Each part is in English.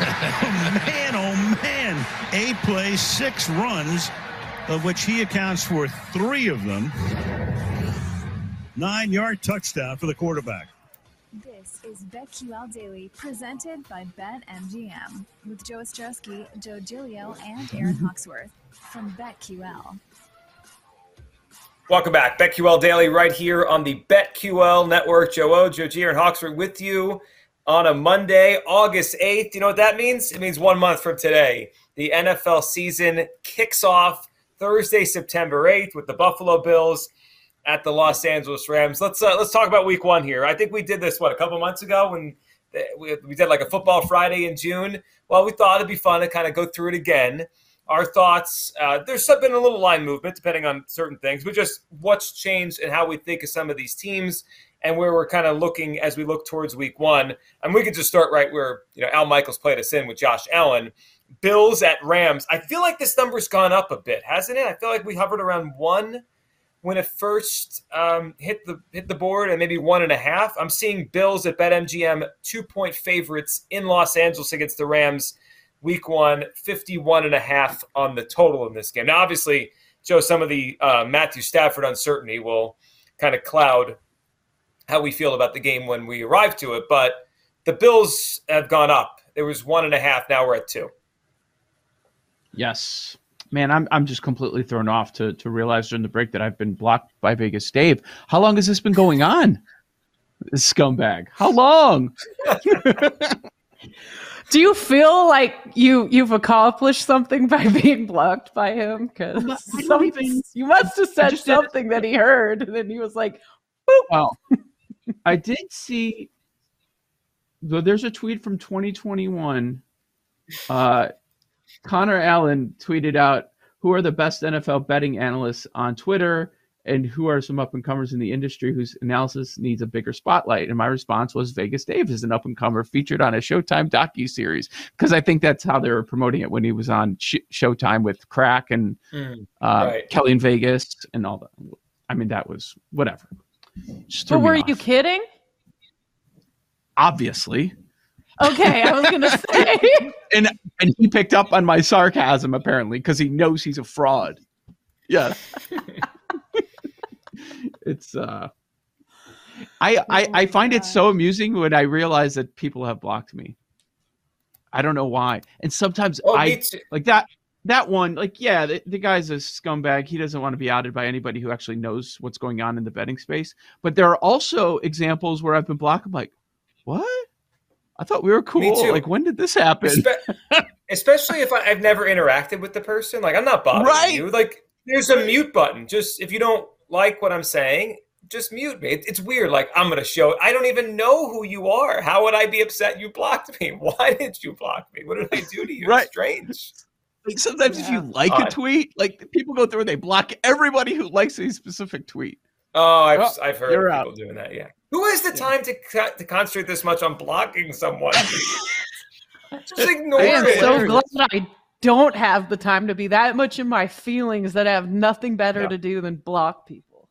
man, oh man. Eight plays, six runs, of which he accounts for three of them. Nine yard touchdown for the quarterback. This is BetQL Daily, presented by BetMGM, with Joe Ostrowski, Joe Gilio, and Aaron Hawksworth from BetQL. Welcome back. BetQL Daily right here on the BetQL Network. Joe O, Joe G, and Hawksworth with you on a Monday, August 8th. You know what that means? It means one month from today. The NFL season kicks off Thursday, September 8th with the Buffalo Bills at the Los Angeles Rams. Let's uh, let's talk about week 1 here. I think we did this what a couple months ago when we, we did like a football Friday in June. Well, we thought it'd be fun to kind of go through it again. Our thoughts. Uh, there's been a little line movement depending on certain things, but just what's changed and how we think of some of these teams and where we're kind of looking as we look towards week one. And we could just start right where you know Al Michaels played us in with Josh Allen. Bills at Rams. I feel like this number's gone up a bit, hasn't it? I feel like we hovered around one when it first um, hit the hit the board, and maybe one and a half. I'm seeing Bills at BetMGM two point favorites in Los Angeles against the Rams. Week one, 51 and a half on the total in this game. Now, obviously, Joe, some of the uh, Matthew Stafford uncertainty will kind of cloud how we feel about the game when we arrive to it. But the Bills have gone up. There was one and a half. Now we're at two. Yes. Man, I'm I'm just completely thrown off to to realize during the break that I've been blocked by Vegas Dave. How long has this been going on? This scumbag. How long? Do you feel like you you've accomplished something by being blocked by him? Because you must have said something that he heard, and then he was like, Boop. "Well, I did see." Though there's a tweet from 2021. Uh, Connor Allen tweeted out, "Who are the best NFL betting analysts on Twitter?" and who are some up and comers in the industry whose analysis needs a bigger spotlight? And my response was Vegas Dave is an up and comer featured on a Showtime docu series because I think that's how they were promoting it when he was on Sh- Showtime with Crack and Mm, uh, right. Kelly in Vegas and all that. I mean, that was whatever. Just threw "But me were off. you kidding?" Obviously, Okay, I was gonna say. and and he picked up on my sarcasm apparently because he knows he's a fraud. Yes. it's uh I, I Oh I my find it so amusing when I realize that people have blocked me. I don't know why. And sometimes Oh, I like that that one like yeah the, the guy's a scumbag he doesn't want to be outed by anybody who actually knows what's going on in the betting space but there are also examples where i've been blocked i'm like what i thought we were cool too. like when did this happen Espe- especially if I, I've never interacted with the person. Like I'm not bothering Right. you. Like there's a mute button. Just if you don't like what I'm saying, just mute me. It, it's weird. Like I'm gonna show. I don't even know who you are. How would I be upset you blocked me? Why did you block me? What did I do to you? Right. It's strange. Like sometimes if you Yeah. like a tweet like people go through and they block everybody who likes a specific tweet Oh, I've, Well, I've heard you're people out. doing that. Yeah. Who has the time to co- to concentrate this much on blocking someone? just ignore I am it. so glad I don't have the time to be that much in my feelings that I have nothing better Yeah. to do than block people.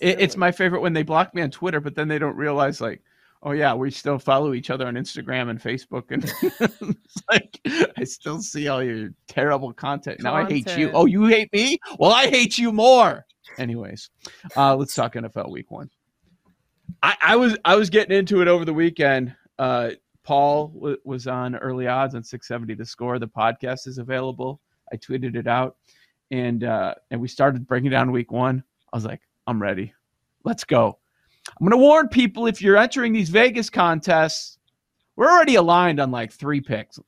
It, it's my favorite when they block me on Twitter, but then they don't realize like, oh yeah, we still follow each other on Instagram and Facebook, and it's like I still see all your terrible content. Now I hate you. Oh, you hate me? Well, I hate you more. Anyways, uh, let's talk NFL Week One. I, I was I was getting into it over the weekend. Uh, Paul w- was on early odds on 670 the score. The podcast is available. I tweeted it out, and uh, and we started breaking down Week One. I was like, I'm ready. Let's go. I'm going to warn people if you're entering these Vegas contests, we're already aligned on like three picks.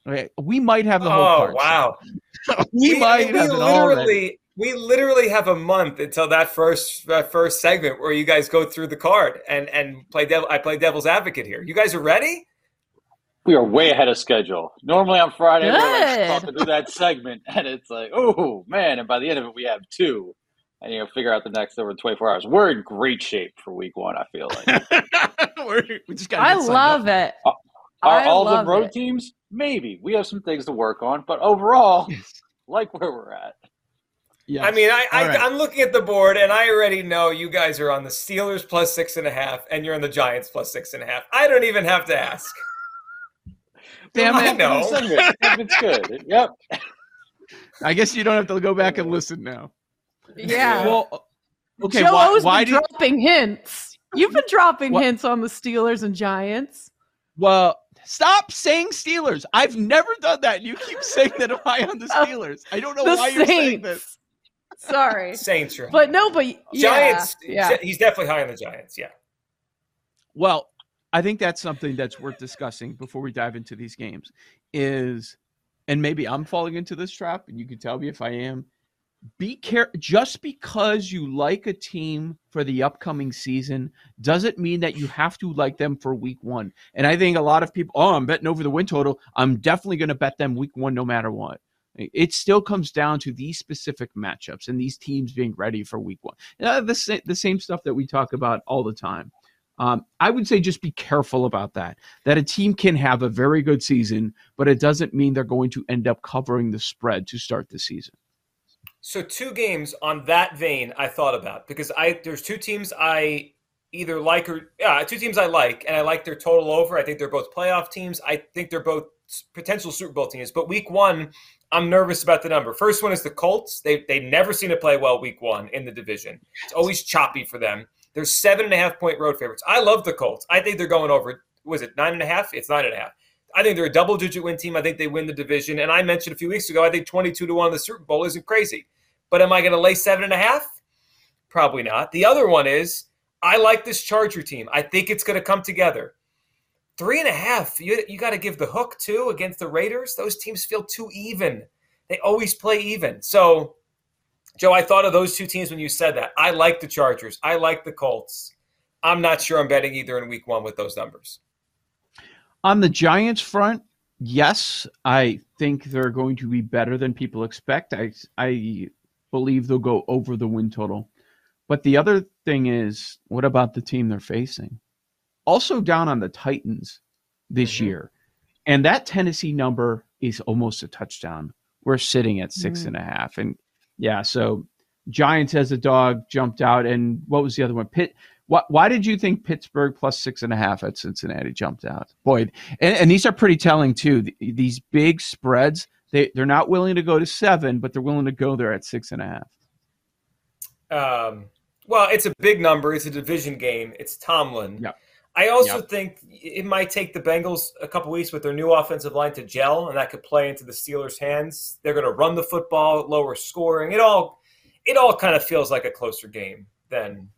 We might have the whole Oh card. wow! we, might we have it already. literally we literally have a month until that first that first segment where you guys go through the card and and play devil. I play devil's advocate here. You guys are ready? We are way ahead of schedule. Normally on Friday, we're like Good. talking through that segment, and it's like, oh man! And by the end of it, we have two, and you know, figure out the next over 24 hours. We're in great shape for week one. I feel like. We're- just gotta I love up. it. Uh, are I all the road it. teams? Maybe we have some things to work on, but overall, like where we're at. Yes. I mean, I, I All right. I'm looking at the board and I already know you guys are on the Steelers plus six and a half, and you're on the Giants plus six and a half. I don't even have to ask. damn I know. Segment. Segment's good. Yep. I guess you don't have to go back and listen now. Yeah. Well, uh, okay. Joe why, O's why been do? dropping hints. You've been dropping What- hints on the Steelers and Giants. Well, stop saying Steelers. I've never done that. You keep saying that I'm high on the oh, Steelers. I don't know the why you're saying this. Sorry. Saints are But no, but yeah, Giants. Yeah. He's definitely high on the Giants. Yeah. Well, I think that's something that's worth discussing before we dive into these games. Is and maybe I'm falling into this trap, and you can tell me if I am. Be care just because you like a team for the upcoming season doesn't mean that you have to like them for week one. And I think a lot of people, oh, I'm betting over the win total. I'm definitely going to bet them week one no matter what. It still comes down to these specific matchups and these teams being ready for week one. Uh, the, sa- the same stuff that we talk about all the time. Um, I would say just be careful about that. That a team can have a very good season, but it doesn't mean they're going to end up covering the spread to start the season. So two games on that vein I thought about because I there's two teams I either like or yeah two teams I like and I like their total over. I think they're both playoff teams. I think they're both potential Super Bowl teams. But week one, I'm nervous about the number. First one is the Colts. They they never seem to play well week one in the division. It's always choppy for them. They're seven and a half point road favorites. I love the Colts. I think they're going over. Was it nine and a half? It's nine and a half. I think they're a double digit win team. I think they win the division. And I mentioned a few weeks ago, I think 22 to 1 in the Super Bowl isn't crazy. But am I going to lay seven and a half? Probably not. The other one is I like this Charger team. I think it's going to come together. Three and a half. You, you got to give the hook too against the Raiders. Those teams feel too even. They always play even. So, Joe, I thought of those two teams when you said that. I like the Chargers. I like the Colts. I'm not sure I'm betting either in week one with those numbers. On the Giants front, yes, I think they're going to be better than people expect. I I believe they'll go over the win total. But the other thing is, what about the team they're facing? Also down on the Titans this Mhm. year. And that Tennessee number is almost a touchdown. We're sitting at six Mm. and a half. And yeah, so Giants as a dog jumped out. And what was the other one? Pitt. Why, why did you think Pittsburgh plus six and a half at Cincinnati jumped out? Boy, and, and these are pretty telling too. Th- These big spreads, they, they're not willing to go to seven, but they're willing to go there at six and a half. Um, well, it's a big number. It's a division game. It's Tomlin. Yep. I also Yep. think it might take the Bengals a couple weeks with their new offensive line to gel, and that could play into the Steelers' hands. They're going to run the football, lower scoring. It all, it all kind of feels like a closer game than.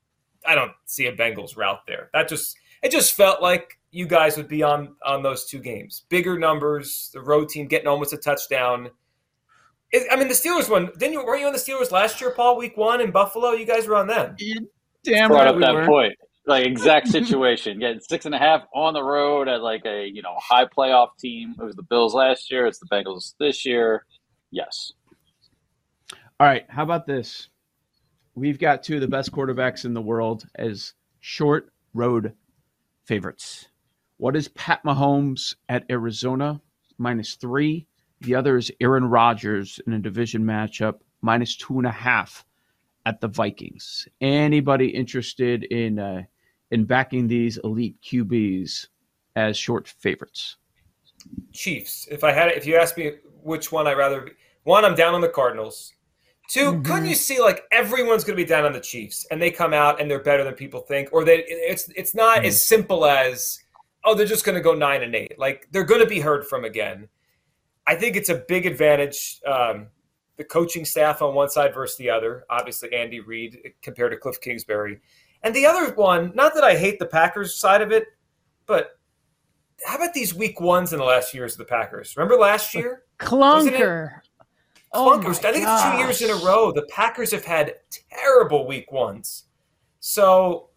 I don't see a Bengals rout there. That just it just felt like you guys would be on on those two games. Bigger numbers, the road team getting almost a touchdown. It, I mean, the Steelers one didn't you? Weren't you on the Steelers last year, Paul? Week one in Buffalo, you guys were on them. Damn Brought right up we that were. point. Like exact situation. Getting six and a half on the road at like a you know high playoff team. It was the Bills last year. It's the Bengals this year. Yes. All right, how about this? We've got two of the best quarterbacks in the world as short road favorites. What is Pat Mahomes at Arizona? Minus three. The other is Aaron Rodgers in a division matchup, minus two and a half at the Vikings. Anybody interested in uh, in backing these elite QBs as short favorites? Chiefs. If I had, if you asked me which one I'd rather, be, one I'm down on the Cardinals. 2 couldn't you see like everyone's going to be down on the Chiefs, and they come out and they're better than people think, or they it's it's not as simple as oh they're just going to go nine and eight. Like they're going to be heard from again. I think it's a big advantage. Um, the coaching staff on one side versus the other. Obviously, Andy Reid compared to Cliff Kingsbury, and the other one. Not that I hate the Packers side of it, but how about these week ones in the last years of the Packers? Remember last year? Clunker. Oh Clunkers. my I think it's two years in a row. The Packers have had terrible week ones. So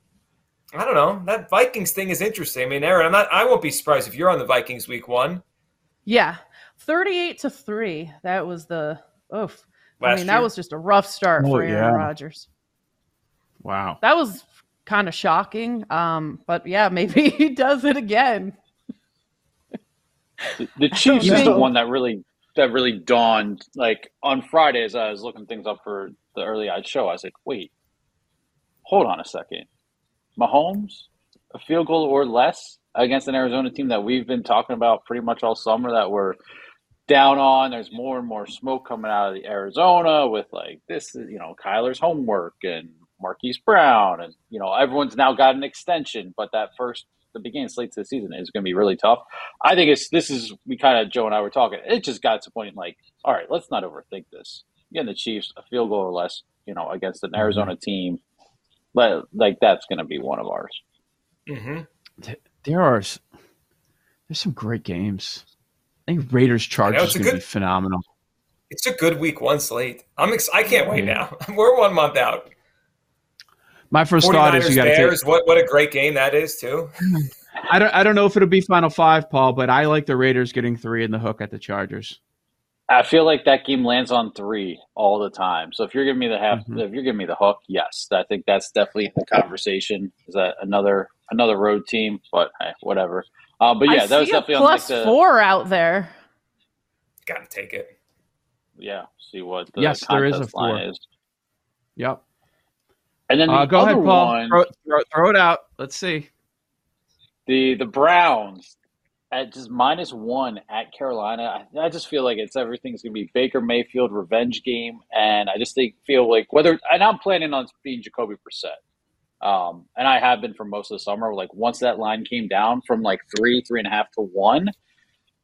I don't know. That Vikings thing is interesting. I mean, Aaron, I'm not. I won't be surprised if you're on the Vikings week one. Yeah, thirty-eight to three. That was the oof. I mean, year. that was just a rough start Oh, for Aaron yeah. Rodgers. Wow. That was kind of shocking. Um, but yeah, maybe he does it again. The, the Chiefs is the one that really that really dawned. Like on Friday, as I was looking things up for the early eyed show, I was like, wait, hold on a second. Mahomes, a field goal or less against an Arizona team that we've been talking about pretty much all summer that we're down on. There's more and more smoke coming out of the Arizona with like this, you know, Kyler's homework and Marquise Brown, and you know everyone's now got an extension, but that first the beginning slate to the season is going to be really tough. I think it's this is we kind of Joe and I were talking. It just got to the point like, all right, let's not overthink this. Again, the Chiefs a field goal or less, you know, against an Arizona team, but like that's going to be one of ours. Mm-hmm. There are there's some great games. I think Raiders Chargers is going to be phenomenal. It's a good week one slate. I'm ex- I can't wait now. We're one month out. My first thought is you got to take. What what a great game that is too. I don't I don't know if it'll be final five, Paul, but I like the Raiders getting three in the hook at the Chargers. I feel like that game lands on three all the time. So if you're giving me the half, mm-hmm. if you're giving me the hook, yes, I think that's definitely the conversation. Is that another another road team? But hey, whatever. Uh, but yeah, I that was definitely plus on like the, four out there. Got to take it. Yeah, see what the yes, there is a four. Is. Yep. And then the uh, go ahead, Paul. One, throw, throw, throw, it out. Let's see. The the Browns at just minus one at Carolina. I, I just feel like it's everything's going to be Baker Mayfield revenge game, and I just think feel like whether and I'm planning on being Jacoby Brissett. Um, and I have been for most of the summer. Like once that line came down from like three, three and a half to one,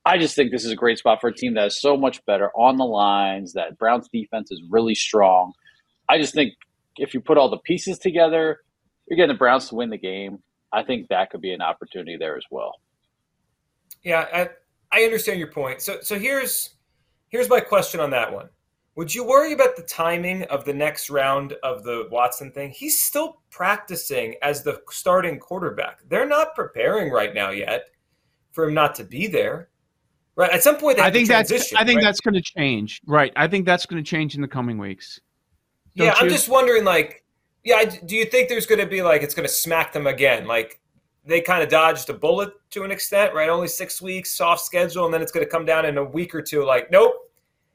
I just think this is a great spot for a team that is so much better on the lines. That Browns defense is really strong. I just think if you put all the pieces together, you're getting the Browns to win the game. I think that could be an opportunity there as well. Yeah, I, I understand your point. So so here's here's my question on that one. Would you worry about the timing of the next round of the Watson thing? He's still practicing as the starting quarterback. They're not preparing right now yet for him not to be there. Right. At some point, I think that's I think right? that's going to change. Right. I think that's going to change in the coming weeks. Don't yeah, you? I'm just wondering, like, yeah, do you think there's going to be like it's going to smack them again? Like they kind of dodged a bullet to an extent, right? Only six weeks, soft schedule, and then it's going to come down in a week or two. Like, nope,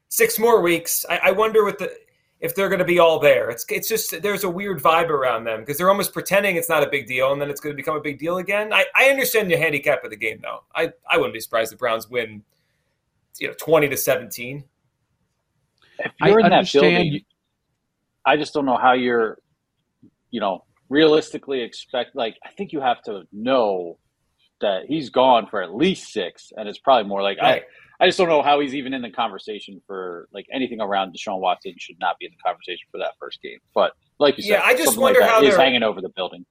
six more weeks. I, I wonder what the if they're going to be all there. It's it's just there's a weird vibe around them because they're almost pretending it's not a big deal, and then it's going to become a big deal again. I, I understand the handicap of the game though. I, I wouldn't be surprised if the Browns win, you know, twenty to seventeen. If you're I in that building, I just don't know how you're, you know, realistically expect. Like, I think you have to know that he's gone for at least six, and it's probably more like right. I. I just don't know how he's even in the conversation for like anything around Deshaun Watson should not be in the conversation for that first game. But like you said, yeah, I just wonder like how they're hanging over the building.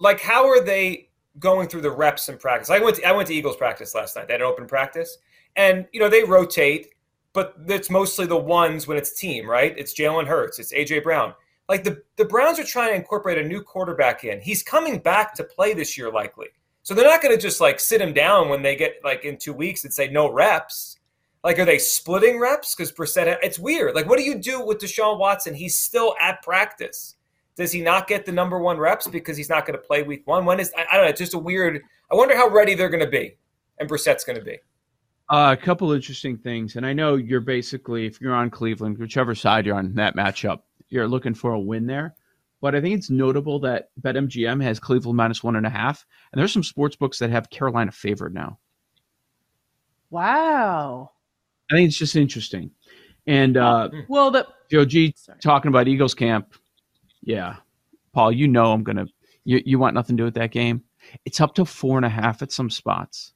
Like, how are they going through the reps in practice? I went to, I went to Eagles practice last night. They had an open practice, and you know they rotate but it's mostly the ones when it's team, right? It's Jalen Hurts, it's AJ Brown. Like the, the Browns are trying to incorporate a new quarterback in. He's coming back to play this year, likely. So they're not going to just like sit him down when they get like in two weeks and say no reps. Like, are they splitting reps? Because Brissett, it's weird. Like, what do you do with Deshaun Watson? He's still at practice. Does he not get the number one reps because he's not going to play week one? When is I, I don't know. It's just a weird. I wonder how ready they're going to be, and Brissett's going to be. Uh, a couple interesting things, and I know you're basically, if you're on Cleveland, whichever side you're on that matchup, you're looking for a win there. But I think it's notable that BetMGM has Cleveland minus one and a half, and there's some sports books that have Carolina favored now. Wow. I think it's just interesting. And uh, well, the Joe G Sorry. talking about Eagles camp. Yeah, Paul, you know I'm gonna. You you want nothing to do with that game? It's up to four and a half at some spots.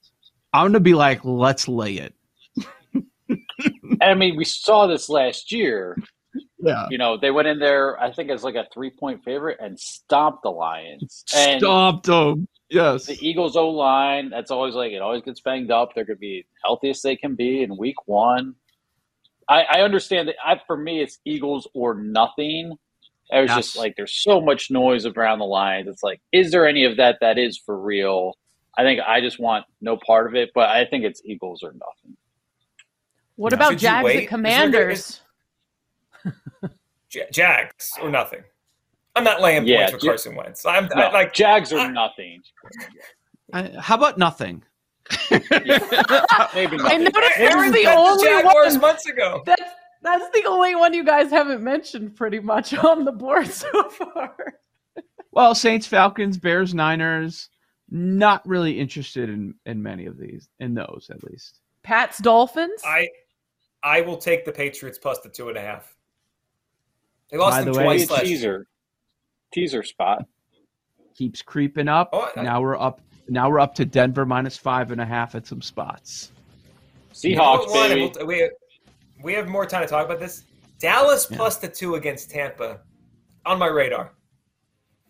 I'm gonna be like, let's lay it. I mean, we saw this last year. Yeah. You know, they went in there, I think, as like a three point favorite and stomped the Lions. And stomped them. Yes. The Eagles O line, that's always like, it always gets banged up. They're going to be healthiest they can be in week one. I, I understand that I, for me, it's Eagles or nothing. It was yes. just like, there's so much noise around the Lions. It's like, is there any of that that is for real? I think I just want no part of it, but I think it's Eagles or nothing. What yeah. about Should Jags and Commanders? Jags or nothing. I'm not laying yeah, points for Carson Wentz. I'm no, I, like Jags or I, nothing. how about nothing? Maybe nothing. I noticed that's the only Jaguars one. months ago. That's that's the only one you guys haven't mentioned pretty much on the board so far. Well, Saints, Falcons, Bears, Niners, Not really interested in in many of these, in those at least. Pat's Dolphins. I I will take the Patriots plus the two and a half. They lost By them the way- twice last teaser, teaser spot. Keeps creeping up. Oh, I- now we're up. Now we're up to Denver minus five and a half at some spots. Seahawks, baby. we'll- We, we have more time to talk about this. Dallas Yeah. plus the two against Tampa on my radar.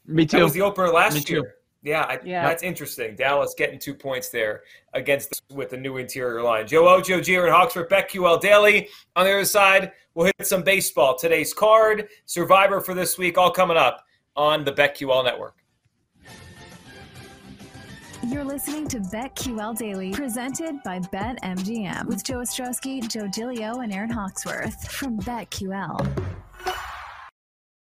Me That too. was the opener last Me too. year. Yeah, I, Yeah. that's interesting. Dallas getting two points there against with the new interior line. Joe Ojo, Gier, and Hawksworth, BetQL Daily. On the other side, we'll hit some baseball. Today's card, Survivor for this week, all coming up on the BetQL network. You're listening to BetQL Daily, presented by BetMGM, with Joe Ostrowski, Joe Gilio, and Aaron Hawksworth from BetQL.